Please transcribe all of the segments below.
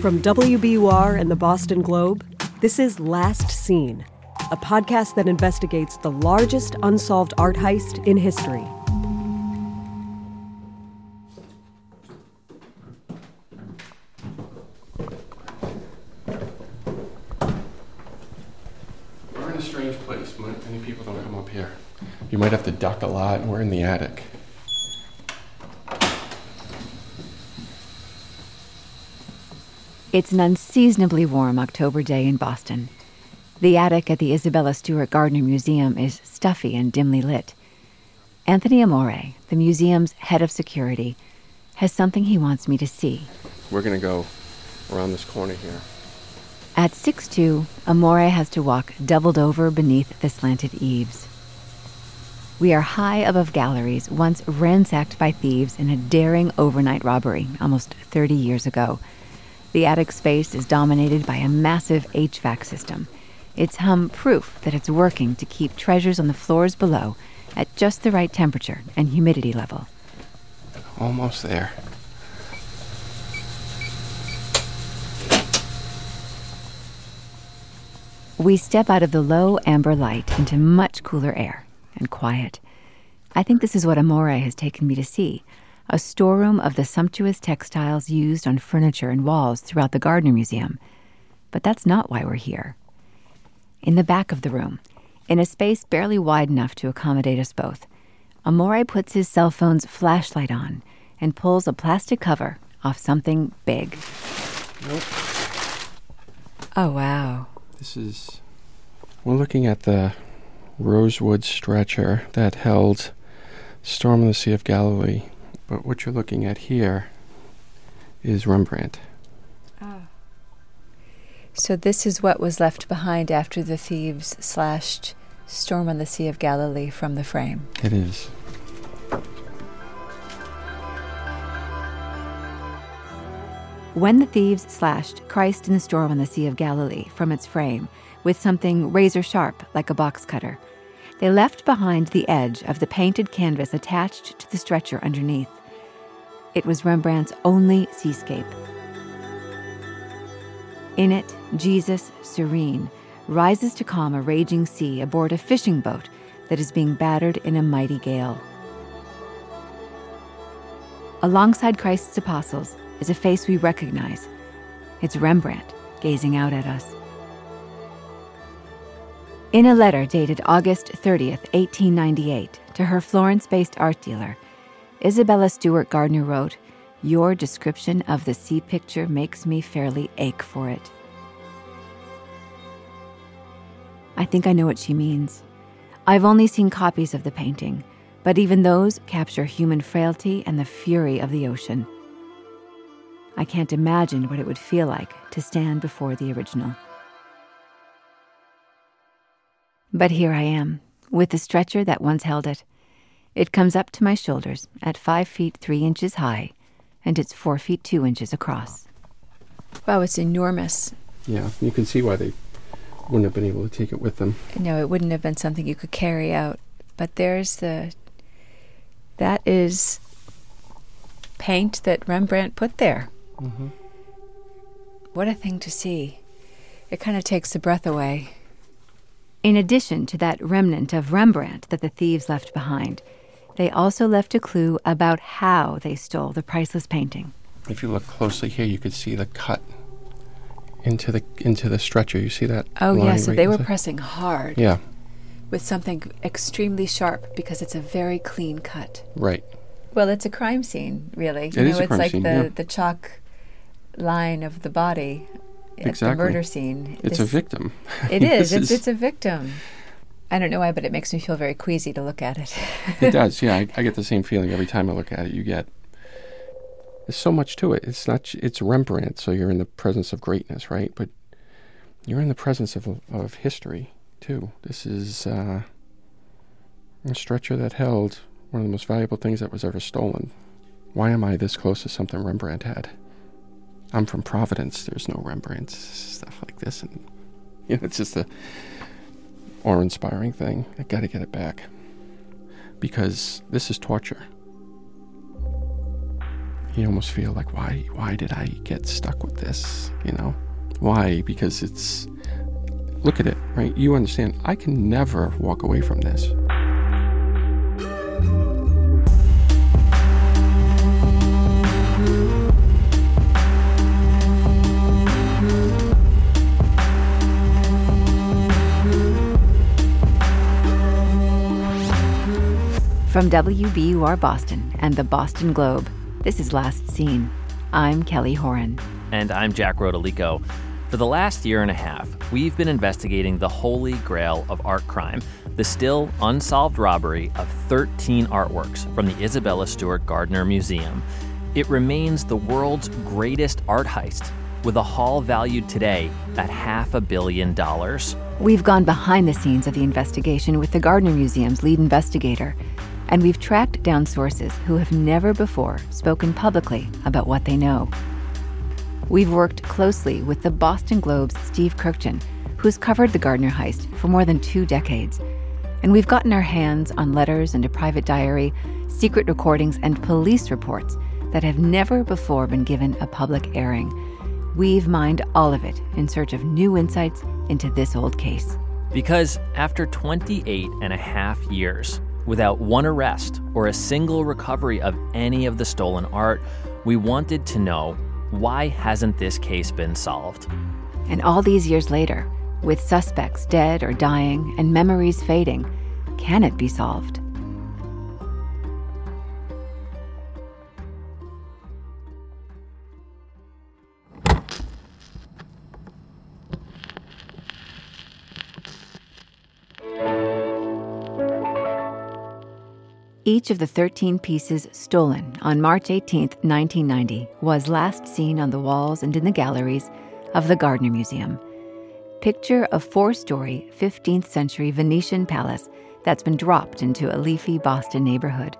From WBUR and the Boston Globe, this is Last Seen, a podcast that investigates the largest unsolved art heist in history. We're in a strange place. Many people don't come up here. You might have to duck a lot. We're in the attic. It's an unseasonably warm October day in Boston. The attic at the Isabella Stewart Gardner Museum is stuffy and dimly lit. Anthony Amore, the museum's head of security, has something he wants me to see. We're going to go around this corner here. At 6'2, Amore has to walk doubled over beneath the slanted eaves. We are high above galleries once ransacked by thieves in a daring overnight robbery almost 30 years ago. The attic space is dominated by a massive HVAC system. It's hum proof that it's working to keep treasures on the floors below at just the right temperature and humidity level. Almost there. We step out of the low amber light into much cooler air and quiet. I think this is what Amore has taken me to see a storeroom of the sumptuous textiles used on furniture and walls throughout the Gardner Museum. But that's not why we're here. In the back of the room, in a space barely wide enough to accommodate us both, Amore puts his cell phone's flashlight on and pulls a plastic cover off something big. Nope. Oh, wow. This is. We're looking at the rosewood stretcher that held Storm in the Sea of Galilee. But what you're looking at here is Rembrandt. Ah. So, this is what was left behind after the thieves slashed Storm on the Sea of Galilee from the frame. It is. When the thieves slashed Christ in the Storm on the Sea of Galilee from its frame with something razor sharp like a box cutter, they left behind the edge of the painted canvas attached to the stretcher underneath. It was Rembrandt's only seascape. In it, Jesus, serene, rises to calm a raging sea aboard a fishing boat that is being battered in a mighty gale. Alongside Christ's apostles is a face we recognize. It's Rembrandt gazing out at us. In a letter dated August 30th, 1898, to her Florence based art dealer, Isabella Stewart Gardner wrote, Your description of the sea picture makes me fairly ache for it. I think I know what she means. I've only seen copies of the painting, but even those capture human frailty and the fury of the ocean. I can't imagine what it would feel like to stand before the original. But here I am, with the stretcher that once held it. It comes up to my shoulders at five feet three inches high, and it's four feet two inches across. Wow, it's enormous. Yeah, you can see why they wouldn't have been able to take it with them. No, it wouldn't have been something you could carry out. But there's the. That is paint that Rembrandt put there. Mm-hmm. What a thing to see. It kind of takes the breath away. In addition to that remnant of Rembrandt that the thieves left behind, they also left a clue about how they stole the priceless painting. If you look closely here, you could see the cut into the into the stretcher. You see that? Oh, yeah, so right they were pressing hard Yeah, with something extremely sharp because it's a very clean cut. right. Well, it's a crime scene, really. It you know, it's like scene, the, yeah. the chalk line of the body at Exactly. the murder scene. It's a victim. It is. This It's it's a victim. I don't know why, but it makes me feel very queasy to look at it. it does. Yeah, I, I get the same feeling every time I look at it. You get there's so much to it. It's not it's Rembrandt, so you're in the presence of greatness, right? But you're in the presence of of history too. This is uh, a stretcher that held one of the most valuable things that was ever stolen. Why am I this close to something Rembrandt had? I'm from Providence. There's no Rembrandt stuff like this, and you know, it's just a awe-inspiring thing. I got to get it back because this is torture. you almost feel like why why did I get stuck with this? You know, why? Because it's look at it, right? You understand? I can never walk away from this. From WBUR Boston and the Boston Globe, this is Last Seen. I'm Kelly Horan. And I'm Jack Rodolico. For the last year and a half, we've been investigating the holy grail of art crime, the still unsolved robbery of 13 artworks from the Isabella Stewart Gardner Museum. It remains the world's greatest art heist, with a haul valued today at half a billion dollars. We've gone behind the scenes of the investigation with the Gardner Museum's lead investigator and we've tracked down sources who have never before spoken publicly about what they know. We've worked closely with the Boston Globe's Steve Kurkjian, who's covered the Gardner heist for more than two decades. And we've gotten our hands on letters and a private diary, secret recordings, and police reports that have never before been given a public airing. We've mined all of it in search of new insights into this old case. Because after 28 and a half years, Without one arrest or a single recovery of any of the stolen art, we wanted to know why hasn't this case been solved? And all these years later, with suspects dead or dying and memories fading, can it be solved? Each of the 13 pieces stolen on March 18, 1990, was last seen on the walls and in the galleries of the Gardner Museum. Picture a four story, 15th century Venetian palace that's been dropped into a leafy Boston neighborhood.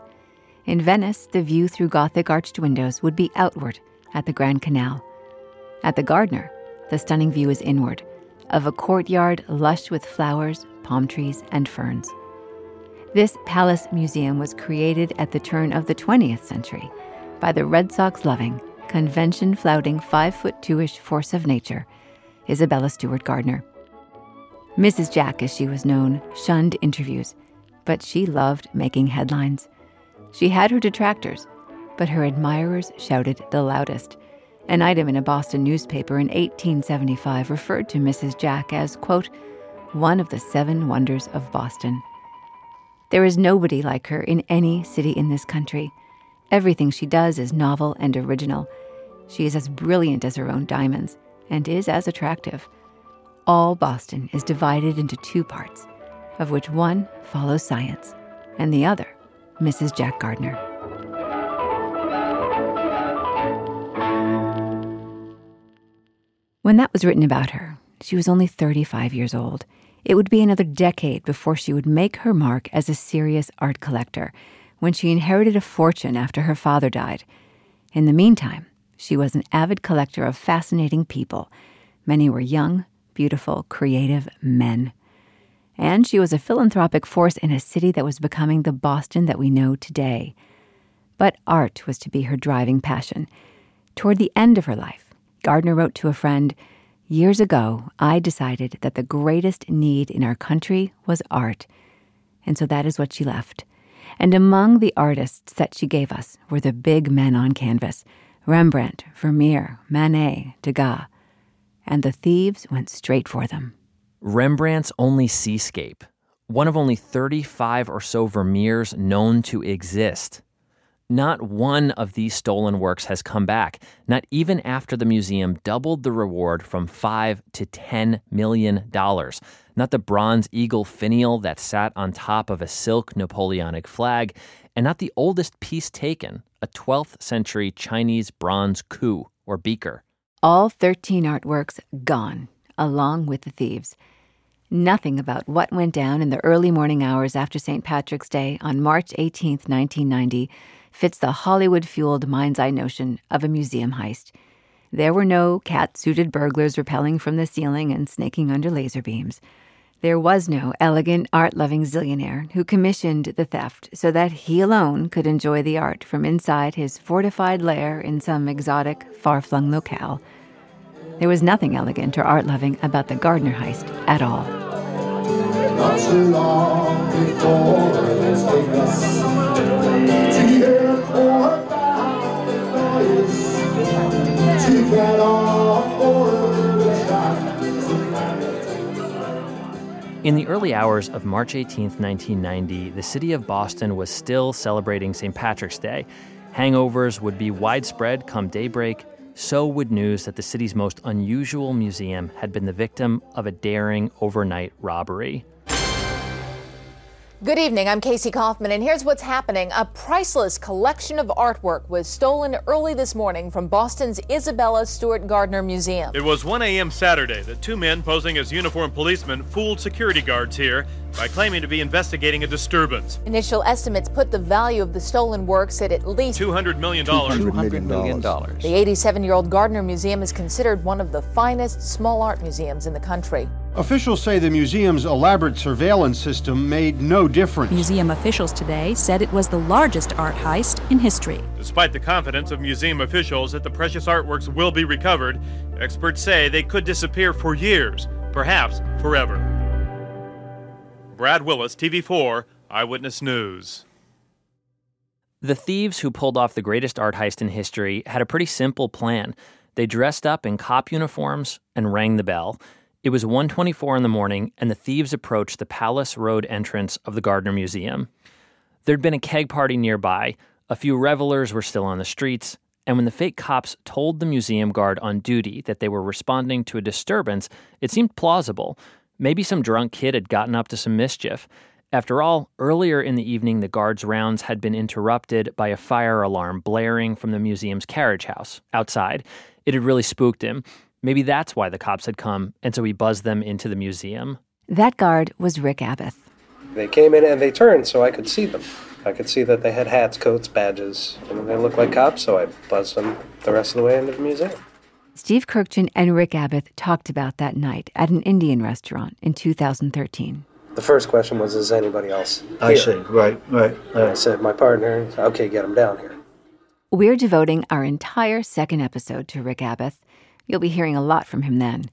In Venice, the view through Gothic arched windows would be outward at the Grand Canal. At the Gardner, the stunning view is inward, of a courtyard lush with flowers, palm trees, and ferns. This palace museum was created at the turn of the 20th century by the Red Sox loving, convention flouting, five foot two ish force of nature, Isabella Stewart Gardner. Mrs. Jack, as she was known, shunned interviews, but she loved making headlines. She had her detractors, but her admirers shouted the loudest. An item in a Boston newspaper in 1875 referred to Mrs. Jack as, quote, one of the seven wonders of Boston. There is nobody like her in any city in this country. Everything she does is novel and original. She is as brilliant as her own diamonds and is as attractive. All Boston is divided into two parts, of which one follows science and the other, Mrs. Jack Gardner. When that was written about her, she was only 35 years old it would be another decade before she would make her mark as a serious art collector when she inherited a fortune after her father died. In the meantime, she was an avid collector of fascinating people. Many were young, beautiful, creative men. And she was a philanthropic force in a city that was becoming the Boston that we know today. But art was to be her driving passion. Toward the end of her life, Gardner wrote to a friend, Years ago, I decided that the greatest need in our country was art. And so that is what she left. And among the artists that she gave us were the big men on canvas Rembrandt, Vermeer, Manet, Degas. And the thieves went straight for them. Rembrandt's only seascape, one of only 35 or so Vermeers known to exist. Not one of these stolen works has come back, not even after the museum doubled the reward from 5 to 10 million dollars. Not the bronze eagle finial that sat on top of a silk Napoleonic flag, and not the oldest piece taken, a 12th century Chinese bronze ku or beaker. All 13 artworks gone, along with the thieves. Nothing about what went down in the early morning hours after St. Patrick's Day on March 18, 1990 fits the Hollywood fueled mind's eye notion of a museum heist. There were no cat suited burglars rappelling from the ceiling and snaking under laser beams. There was no elegant, art loving zillionaire who commissioned the theft so that he alone could enjoy the art from inside his fortified lair in some exotic, far flung locale. There was nothing elegant or art loving about the Gardner heist at all. In the early hours of March 18, 1990, the city of Boston was still celebrating St. Patrick's Day. Hangovers would be widespread come daybreak. So would news that the city's most unusual museum had been the victim of a daring overnight robbery. Good evening. I'm Casey Kaufman, and here's what's happening. A priceless collection of artwork was stolen early this morning from Boston's Isabella Stewart Gardner Museum. It was 1 a.m. Saturday that two men posing as uniformed policemen fooled security guards here by claiming to be investigating a disturbance. Initial estimates put the value of the stolen works at at least $200 million. $200 million. The 87 year old Gardner Museum is considered one of the finest small art museums in the country. Officials say the museum's elaborate surveillance system made no difference. Museum officials today said it was the largest art heist in history. Despite the confidence of museum officials that the precious artworks will be recovered, experts say they could disappear for years, perhaps forever. Brad Willis, TV4, Eyewitness News. The thieves who pulled off the greatest art heist in history had a pretty simple plan. They dressed up in cop uniforms and rang the bell. It was 1:24 in the morning and the thieves approached the Palace Road entrance of the Gardner Museum. There'd been a keg party nearby, a few revelers were still on the streets, and when the fake cops told the museum guard on duty that they were responding to a disturbance, it seemed plausible. Maybe some drunk kid had gotten up to some mischief. After all, earlier in the evening, the guard's rounds had been interrupted by a fire alarm blaring from the museum's carriage house outside. It had really spooked him. Maybe that's why the cops had come, and so he buzzed them into the museum. That guard was Rick Abath. They came in and they turned so I could see them. I could see that they had hats, coats, badges, and they looked like cops, so I buzzed them the rest of the way into the museum. Steve Kurkjian and Rick Abath talked about that night at an Indian restaurant in 2013. The first question was, is anybody else here? I see, right, right. And I said, my partner, okay, get him down here. We're devoting our entire second episode to Rick Abath You'll be hearing a lot from him then.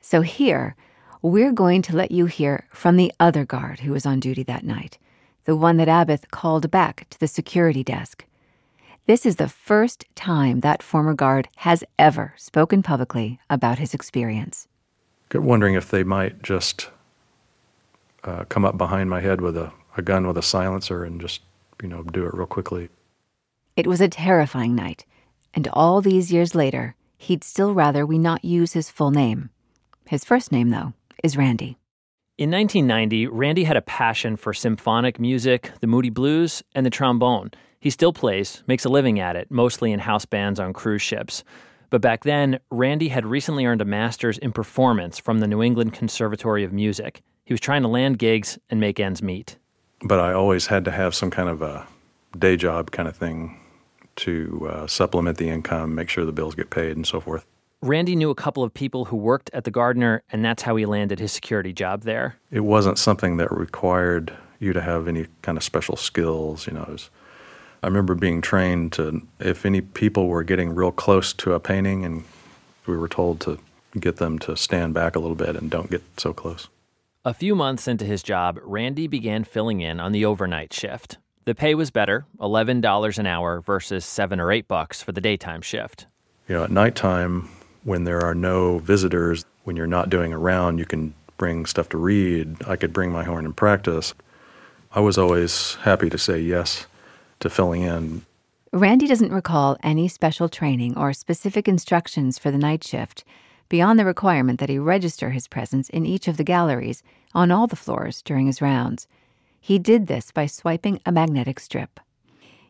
So here, we're going to let you hear from the other guard who was on duty that night, the one that Abath called back to the security desk. This is the first time that former guard has ever spoken publicly about his experience. Wondering if they might just uh, come up behind my head with a, a gun with a silencer and just, you know, do it real quickly. It was a terrifying night, and all these years later, he'd still rather we not use his full name. His first name, though, is Randy. In 1990, Randy had a passion for symphonic music, the Moody Blues, and the trombone. He still plays, makes a living at it, mostly in house bands on cruise ships. But back then, Randy had recently earned a master's in performance from the New England Conservatory of Music. He was trying to land gigs and make ends meet. But I always had to have some kind of a day job kind of thing to uh, supplement the income, make sure the bills get paid, and so forth. Randy knew a couple of people who worked at the Gardner, and that's how he landed his security job there. It wasn't something that required you to have any kind of special skills. You know, was, I remember being trained to if any people were getting real close to a painting, and we were told to get them to stand back a little bit and don't get so close. A few months into his job, Randy began filling in on the overnight shift. The pay was better, $11 an hour versus 7 or 8 bucks for the daytime shift. You know, at nighttime when there are no visitors, when you're not doing a round, you can bring stuff to read. I could bring my horn and practice. I was always happy to say yes to filling in. Randy doesn't recall any special training or specific instructions for the night shift beyond the requirement that he register his presence in each of the galleries on all the floors during his rounds. He did this by swiping a magnetic strip.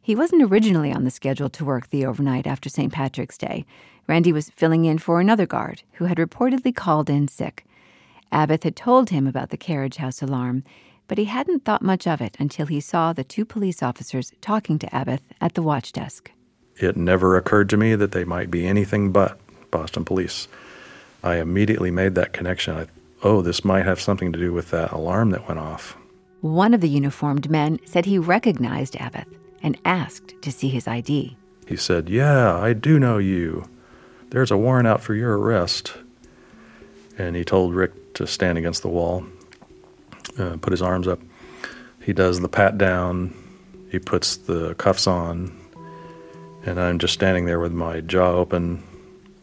He wasn't originally on the schedule to work the overnight after St. Patrick's Day. Randy was filling in for another guard who had reportedly called in sick. Abath had told him about the carriage house alarm, but he hadn't thought much of it until he saw the two police officers talking to Abath at the watch desk. It never occurred to me that they might be anything but Boston police. I immediately made that connection. I, oh, this might have something to do with that alarm that went off. One of the uniformed men said he recognized Abath and asked to see his ID. He said, Yeah, I do know you. There's a warrant out for your arrest. And he told Rick to stand against the wall, uh, put his arms up. He does the pat down, he puts the cuffs on, and I'm just standing there with my jaw open,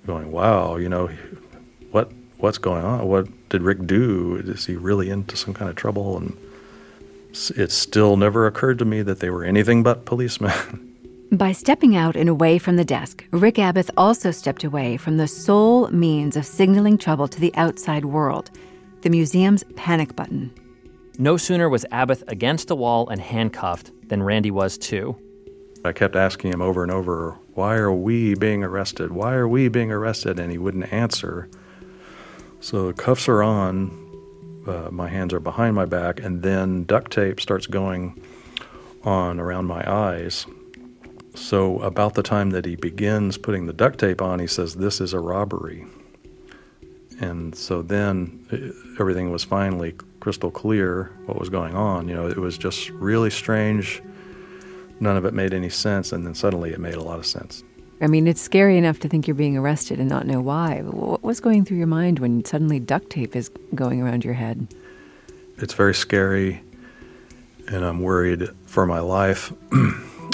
going, Wow, you know, what what's going on? What did Rick do? Is he really into some kind of trouble? And it still never occurred to me that they were anything but policemen. By stepping out and away from the desk, Rick Abath also stepped away from the sole means of signaling trouble to the outside world the museum's panic button. No sooner was Abath against a wall and handcuffed than Randy was too. I kept asking him over and over, Why are we being arrested? Why are we being arrested? And he wouldn't answer. So the cuffs are on, uh, my hands are behind my back, and then duct tape starts going on around my eyes. So, about the time that he begins putting the duct tape on, he says, This is a robbery. And so then uh, everything was finally crystal clear what was going on. You know, it was just really strange. None of it made any sense. And then suddenly it made a lot of sense. I mean, it's scary enough to think you're being arrested and not know why. What was going through your mind when suddenly duct tape is going around your head? It's very scary, and I'm worried for my life.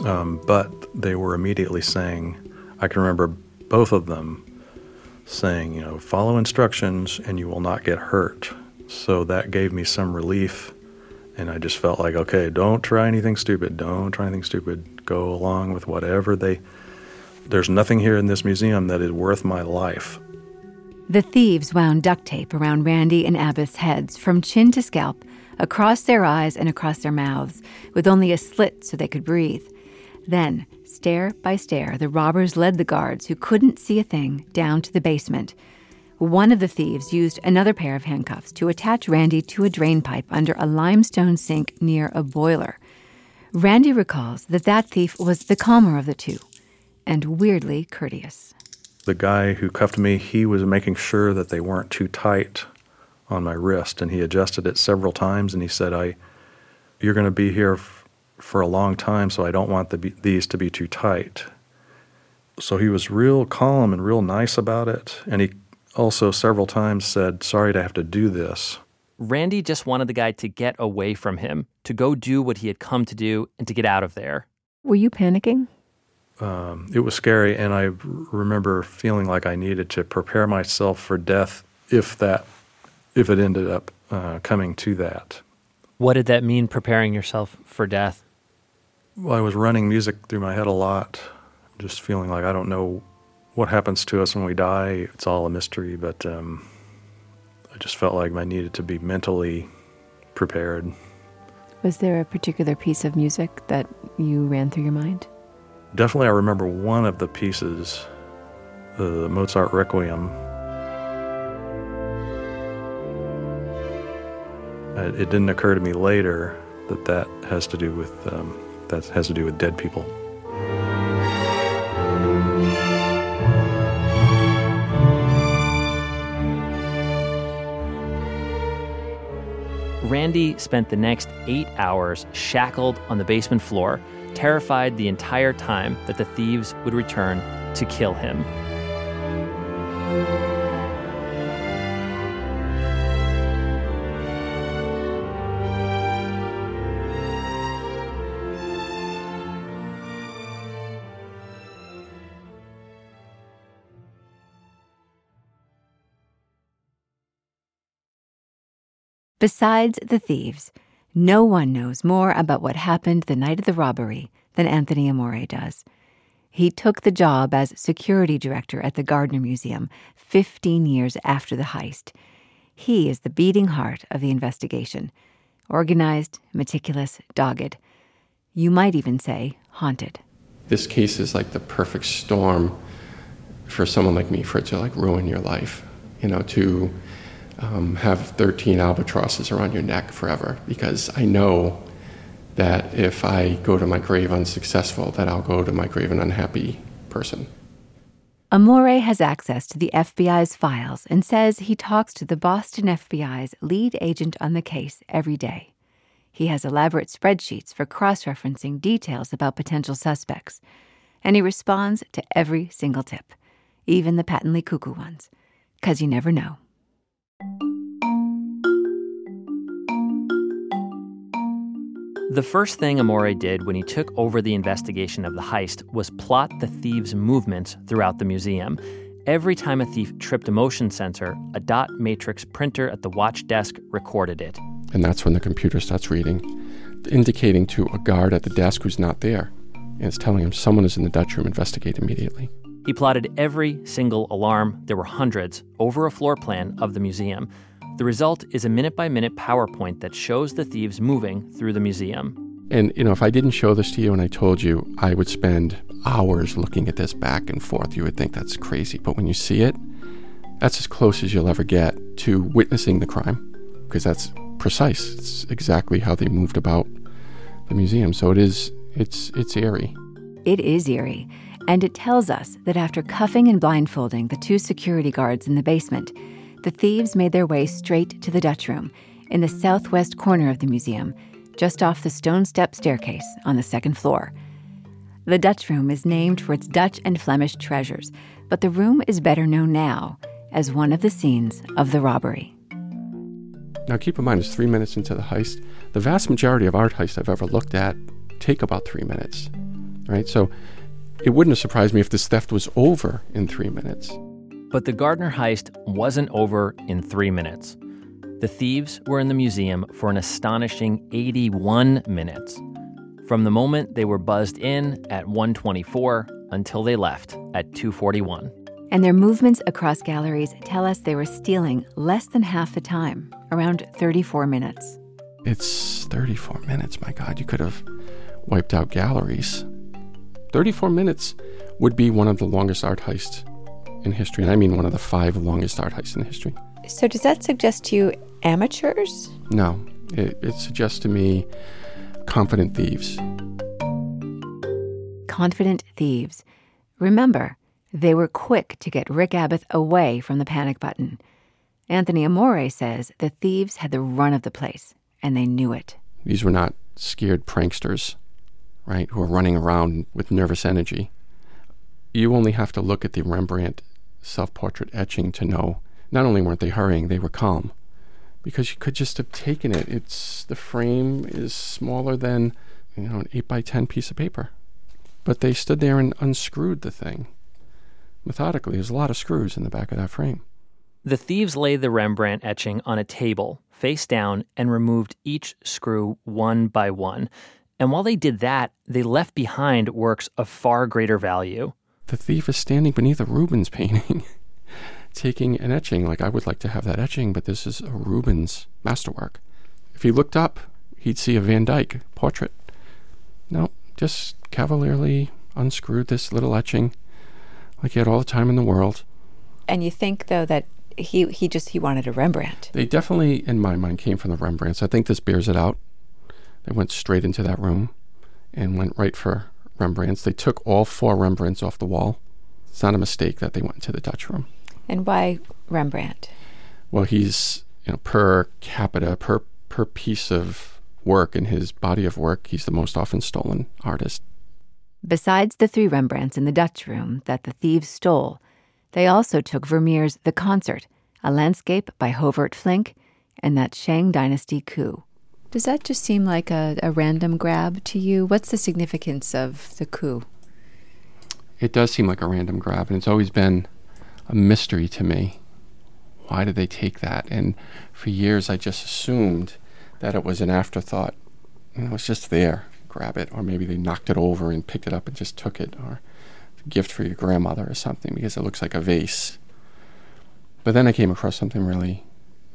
um, but they were immediately saying, I can remember both of them saying, you know, follow instructions and you will not get hurt. So that gave me some relief. And I just felt like, okay, don't try anything stupid. Don't try anything stupid. Go along with whatever they there's nothing here in this museum that is worth my life. The thieves wound duct tape around Randy and Abath's heads from chin to scalp, across their eyes and across their mouths, with only a slit so they could breathe. Then, stair by stair, the robbers led the guards, who couldn't see a thing, down to the basement. One of the thieves used another pair of handcuffs to attach Randy to a drain pipe under a limestone sink near a boiler. Randy recalls that that thief was the calmer of the two, and weirdly courteous. The guy who cuffed me, he was making sure that they weren't too tight on my wrist, and he adjusted it several times. And he said, "I, you're going to be here f- for a long time, so I don't want the, these to be too tight." So he was real calm and real nice about it, and he also several times said, "Sorry to have to do this." Randy just wanted the guy to get away from him, to go do what he had come to do, and to get out of there. Were you panicking? Um, it was scary, and I remember feeling like I needed to prepare myself for death if that if it ended up uh, coming to that. What did that mean, preparing yourself for death? Well, I was running music through my head a lot, just feeling like I don't know what happens to us when we die. It's all a mystery, but um, I just felt like I needed to be mentally prepared. Was there a particular piece of music that you ran through your mind? Definitely, I remember one of the pieces, the Mozart Requiem. It didn't occur to me later that that has to do with um, that has to do with dead people. Randy spent the next eight hours shackled on the basement floor terrified the entire time that the thieves would return to kill him. Besides the thieves, no one knows more about what happened the night of the robbery than Anthony Amore does. He took the job as security director at the Gardner Museum 15 years after the heist. He is the beating heart of the investigation organized, meticulous, dogged. You might even say haunted. This case is like the perfect storm for someone like me for it to like ruin your life, you know, to um, have 13 albatrosses around your neck forever because I know that if I go to my grave unsuccessful, that I'll go to my grave an unhappy person. Amore has access to the FBI's files and says he talks to the Boston FBI's lead agent on the case every day. He has elaborate spreadsheets for cross referencing details about potential suspects, and he responds to every single tip, even the patently cuckoo ones, because you never know. The first thing Amore did when he took over the investigation of the heist was plot the thieves' movements throughout the museum. Every time a thief tripped a motion sensor, a dot matrix printer at the watch desk recorded it. And that's when the computer starts reading, indicating to a guard at the desk who's not there. And it's telling him someone is in the Dutch room, investigate immediately. He plotted every single alarm, there were hundreds, over a floor plan of the museum. The result is a minute by minute PowerPoint that shows the thieves moving through the museum. And, you know, if I didn't show this to you and I told you, I would spend hours looking at this back and forth. You would think that's crazy. But when you see it, that's as close as you'll ever get to witnessing the crime because that's precise. It's exactly how they moved about the museum. So it is, it's, it's eerie. It is eerie. And it tells us that after cuffing and blindfolding the two security guards in the basement, the thieves made their way straight to the Dutch room in the southwest corner of the museum, just off the stone step staircase on the second floor. The Dutch room is named for its Dutch and Flemish treasures, but the room is better known now as one of the scenes of the robbery. Now, keep in mind, it's three minutes into the heist. The vast majority of art heists I've ever looked at take about three minutes, right? So it wouldn't have surprised me if this theft was over in three minutes. But the Gardner heist wasn't over in three minutes. The thieves were in the museum for an astonishing 81 minutes. From the moment they were buzzed in at 124 until they left at 241. And their movements across galleries tell us they were stealing less than half the time, around 34 minutes. It's 34 minutes, my God. You could have wiped out galleries. 34 minutes would be one of the longest art heists in history, and I mean one of the five longest art heists in history. So, does that suggest to you amateurs? No, it, it suggests to me confident thieves. Confident thieves. Remember, they were quick to get Rick Abath away from the panic button. Anthony Amore says the thieves had the run of the place, and they knew it. These were not scared pranksters, right, who are running around with nervous energy. You only have to look at the Rembrandt self portrait etching to know not only weren't they hurrying, they were calm. Because you could just have taken it. It's the frame is smaller than you know an eight by ten piece of paper. But they stood there and unscrewed the thing. Methodically, there's a lot of screws in the back of that frame. The thieves laid the Rembrandt etching on a table, face down, and removed each screw one by one. And while they did that, they left behind works of far greater value. The thief is standing beneath a Rubens painting, taking an etching. Like, I would like to have that etching, but this is a Rubens masterwork. If he looked up, he'd see a Van Dyck portrait. No, just cavalierly unscrewed this little etching like he had all the time in the world. And you think, though, that he, he just he wanted a Rembrandt. They definitely, in my mind, came from the Rembrandts. I think this bears it out. They went straight into that room and went right for Rembrandts. They took all four Rembrandts off the wall. It's not a mistake that they went into the Dutch room. And why Rembrandt? Well, he's you know per capita per per piece of work in his body of work, he's the most often stolen artist. Besides the three Rembrandts in the Dutch room that the thieves stole, they also took Vermeer's The Concert, a landscape by Govert Flinck, and that Shang Dynasty ku. Does that just seem like a, a random grab to you? What's the significance of the ku? It does seem like a random grab, and it's always been a mystery to me. Why did they take that? And for years, I just assumed that it was an afterthought. Know, it's just there. Grab it, or maybe they knocked it over and picked it up and just took it, or a gift for your grandmother or something because it looks like a vase. But then I came across something really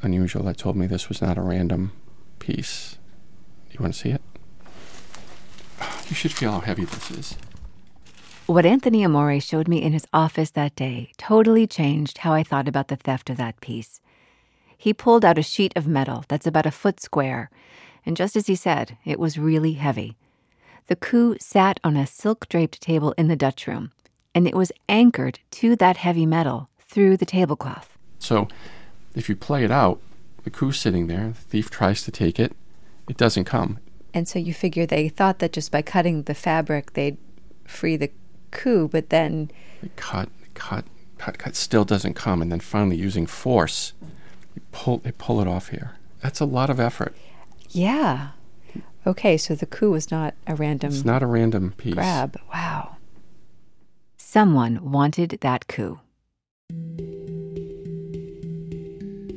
unusual that told me this was not a random piece. You want to see it? You should feel how heavy this is. What Anthony Amore showed me in his office that day totally changed how I thought about the theft of that piece. He pulled out a sheet of metal that's about a foot square, and just as he said, it was really heavy. The ku sat on a silk draped table in the Dutch room, and it was anchored to that heavy metal through the tablecloth. So if you play it out, the ku's sitting there, the thief tries to take it, it doesn't come. And so you figure they thought that just by cutting the fabric they'd free the ku, but then they cut, cut, cut, cut, still doesn't come, and then finally using force, they pull, they pull it off here. That's a lot of effort. Yeah. Okay, so the ku was not a random. It's not a random piece. Grab. Wow. Someone wanted that ku.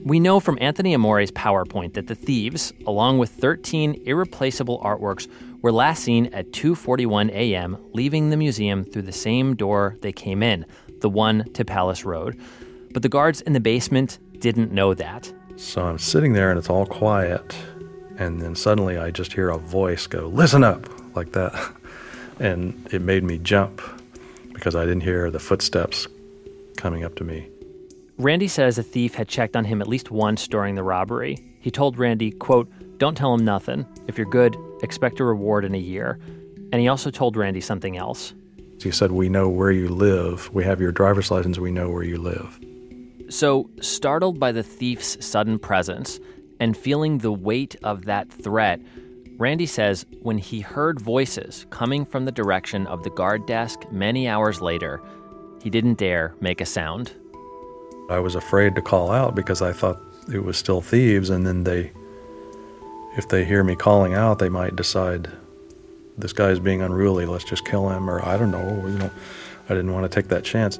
We know from Anthony Amore's PowerPoint that the thieves, along with 13 irreplaceable artworks, were last seen at 2:41 a.m. leaving the museum through the same door they came in, the one to Palace Road. But the guards in the basement didn't know that. So I'm sitting there and it's all quiet, and then suddenly I just hear a voice go, "Listen up," like that. And it made me jump because I didn't hear the footsteps coming up to me. Randy says a thief had checked on him at least once during the robbery. He told Randy, quote, Don't tell him nothing. If you're good, expect a reward in a year. And he also told Randy something else. He said, We know where you live. We have your driver's license. We know where you live. So, startled by the thief's sudden presence and feeling the weight of that threat, Randy says when he heard voices coming from the direction of the guard desk many hours later, he didn't dare make a sound. I was afraid to call out because I thought it was still thieves, and then they, if they hear me calling out, they might decide this guy's being unruly. Let's just kill him, or I don't know. You know, I didn't want to take that chance.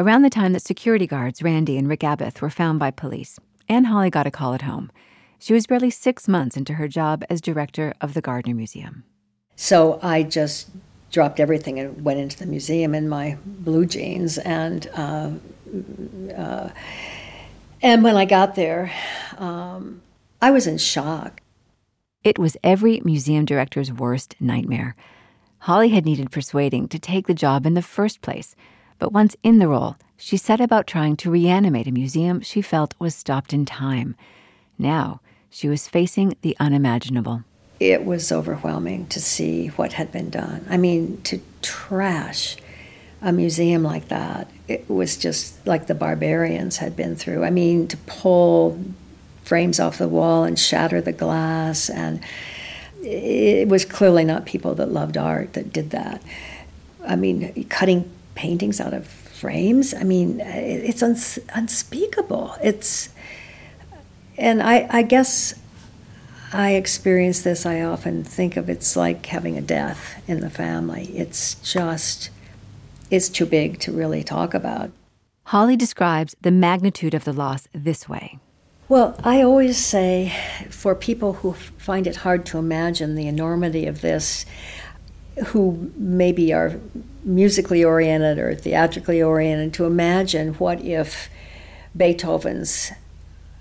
Around the time that security guards Randy and Rick Abath were found by police, Anne Hawley got a call at home. She was barely six months into her job as director of the Gardner Museum. So I just dropped everything and went into the museum in my blue jeans. And uh, uh, and when I got there, um, I was in shock. It was every museum director's worst nightmare. Hawley had needed persuading to take the job in the first place, but once in the role, she set about trying to reanimate a museum she felt was stopped in time. Now, she was facing the unimaginable. It was overwhelming to see what had been done. I mean, to trash a museum like that, it was just like the barbarians had been through. I mean, to pull frames off the wall and shatter the glass, and it was clearly not people that loved art that did that. I mean, cutting paintings out of frames. I mean, it's uns- unspeakable. It's, and I, I guess I experience this. I often think of it's like having a death in the family. It's just, it's too big to really talk about. Hawley describes the magnitude of the loss this way. Well, I always say for people who find it hard to imagine the enormity of this, who maybe are musically oriented or theatrically oriented, to imagine what if Beethoven's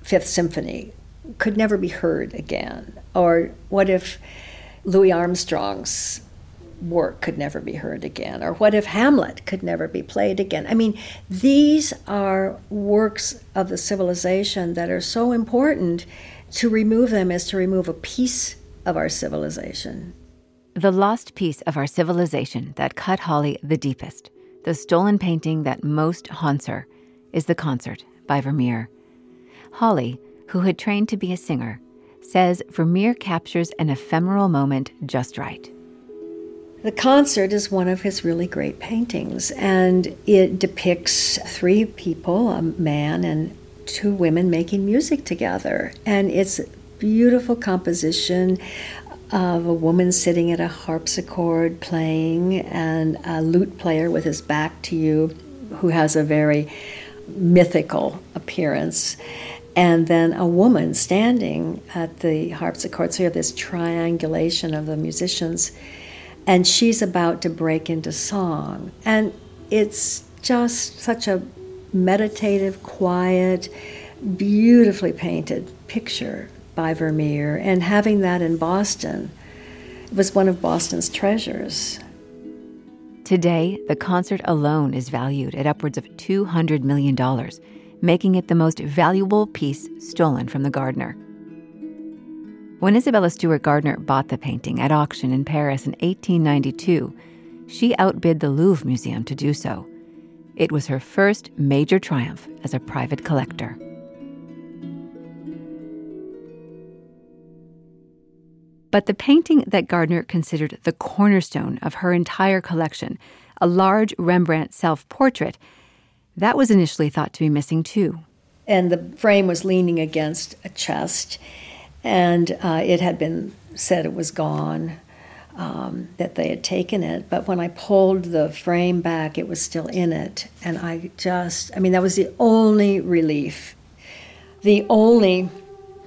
Fifth Symphony could never be heard again, or what if Louis Armstrong's work could never be heard again, or what if Hamlet could never be played again? I mean, these are works of the civilization that are so important To remove them is to remove a piece of our civilization. The lost piece of our civilization that cut Hawley the deepest, the stolen painting that most haunts her, is The Concert by Vermeer. Hawley, who had trained to be a singer, says Vermeer captures an ephemeral moment just right. The concert is one of his really great paintings, and it depicts three people a man and two women making music together. And it's beautiful composition of a woman sitting at a harpsichord playing, and a lute player with his back to you who has a very mythical appearance and then a woman standing at the harpsichord. So you have this triangulation of the musicians, and she's about to break into song. And it's just such a meditative, quiet, beautifully painted picture by Vermeer. And having that in Boston was one of Boston's treasures. Today, the concert alone is valued at upwards of $200 million making it the most valuable piece stolen from the Gardner. When Isabella Stewart Gardner bought the painting at auction in Paris in 1892, she outbid the Louvre Museum to do so. It was her first major triumph as a private collector. But the painting that Gardner considered the cornerstone of her entire collection, a large Rembrandt self portrait, that was initially thought to be missing too. And the frame was leaning against a chest, and uh, it had been said it was gone, um, that they had taken it. But when I pulled the frame back, it was still in it. And I just, I mean, that was the only relief, the only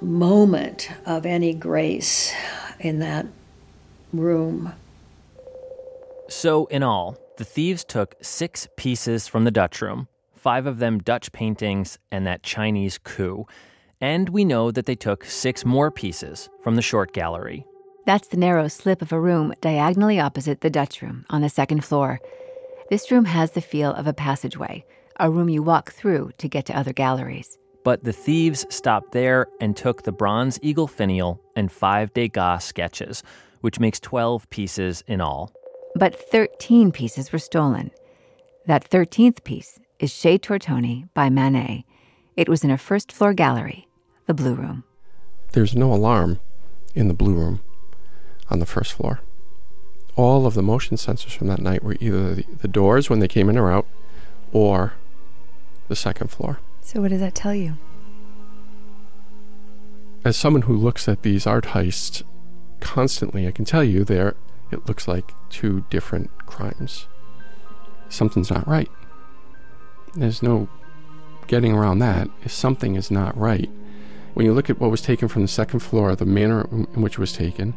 moment of any grace in that room. So, in all, the thieves took six pieces from the Dutch room five of them Dutch paintings and that Chinese ku. And we know that they took six more pieces from the short gallery. That's the narrow slip of a room diagonally opposite the Dutch room on the second floor. This room has the feel of a passageway, a room you walk through to get to other galleries. But the thieves stopped there and took the bronze eagle finial and five Degas sketches, which makes 12 pieces in all. But 13 pieces were stolen. That 13th piece is Chez Tortoni by Manet. It was in a first floor gallery, the Blue Room. There's no alarm in the Blue Room on the first floor. All of the motion sensors from that night were either the, the doors when they came in or out or the second floor. So, what does that tell you? As someone who looks at these art heists constantly, I can tell you there it looks like two different crimes. Something's not right. There's no getting around that. If something is not right, when you look at what was taken from the second floor, the manner in which it was taken,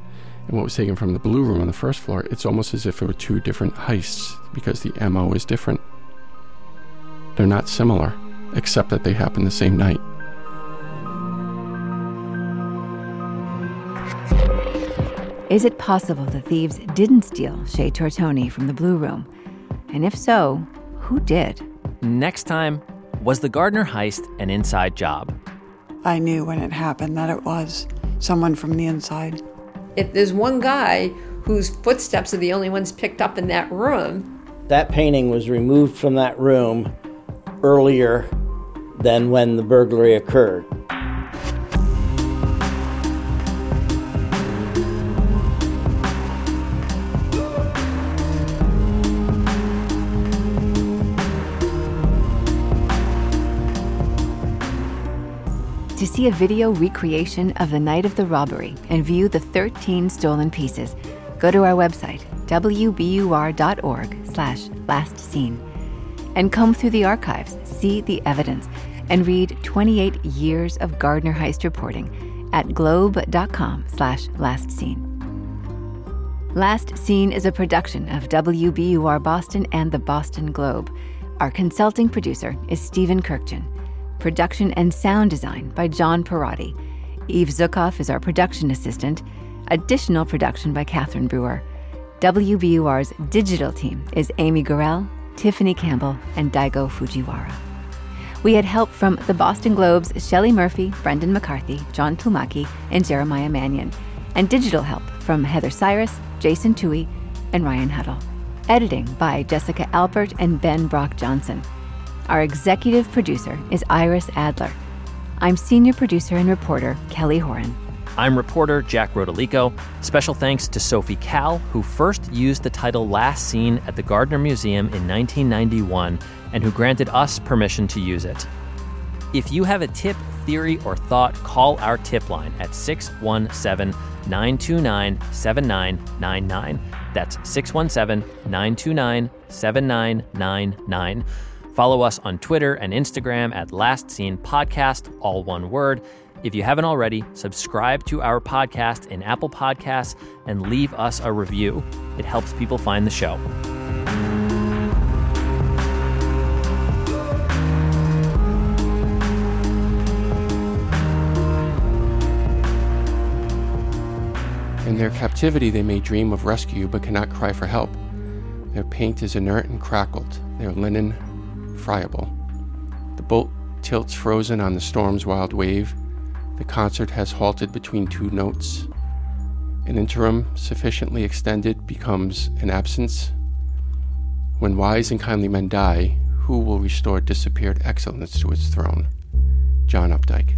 and what was taken from the blue room on the first floor, it's almost as if it were two different heists because the MO is different. They're not similar, except that they happened the same night. Is it possible the thieves didn't steal Chez Tortoni from the Blue Room? And if so, who did? Next time, was the Gardner heist an inside job? I knew when it happened that it was someone from the inside. If there's one guy whose footsteps are the only ones picked up in that room, that painting was removed from that room earlier than when the burglary occurred. To see a video recreation of the night of the robbery and view the 13 stolen pieces, go to our website, wbur.org slash last seen. And comb through the archives, see the evidence, and read 28 years of Gardner heist reporting at globe.com slash last seen. Last Seen is a production of WBUR Boston and the Boston Globe. Our consulting producer is Stephen Kurkjian. Production and sound design by John Parati. Eve Zuckoff is our production assistant. Additional production by Catherine Brewer. WBUR's digital team is Amy Gorell, Tiffany Campbell, and Daigo Fujiwara. We had help from the Boston Globe's Shelley Murphy, Brendan McCarthy, John Plumaki, and Jeremiah Mannion, and digital help from Heather Cyrus, Jason Tuohey, and Ryan Huddle. Editing by Jessica Albert and Ben Brock Johnson. Our executive producer is Iris Adler. I'm senior producer and reporter Kelly Horan. I'm reporter Jack Rodolico. Special thanks to Sophie Calle, who first used the title Last Seen at the Gardner Museum in 1991 and who granted us permission to use it. If you have a tip, theory, or thought, call our tip line at 617 929 7999. That's 617 929 7999. Follow us on Twitter and Instagram at Last Seen Podcast, all one word. If you haven't already, subscribe to our podcast in Apple Podcasts and leave us a review. It helps people find the show. In their captivity, they may dream of rescue but cannot cry for help. Their paint is inert and crackled, their linen friable. The boat tilts frozen on the storm's wild wave. The concert has halted between two notes. An interim sufficiently extended becomes an absence. When wise and kindly men die, who will restore disappeared excellence to its throne? John Updike.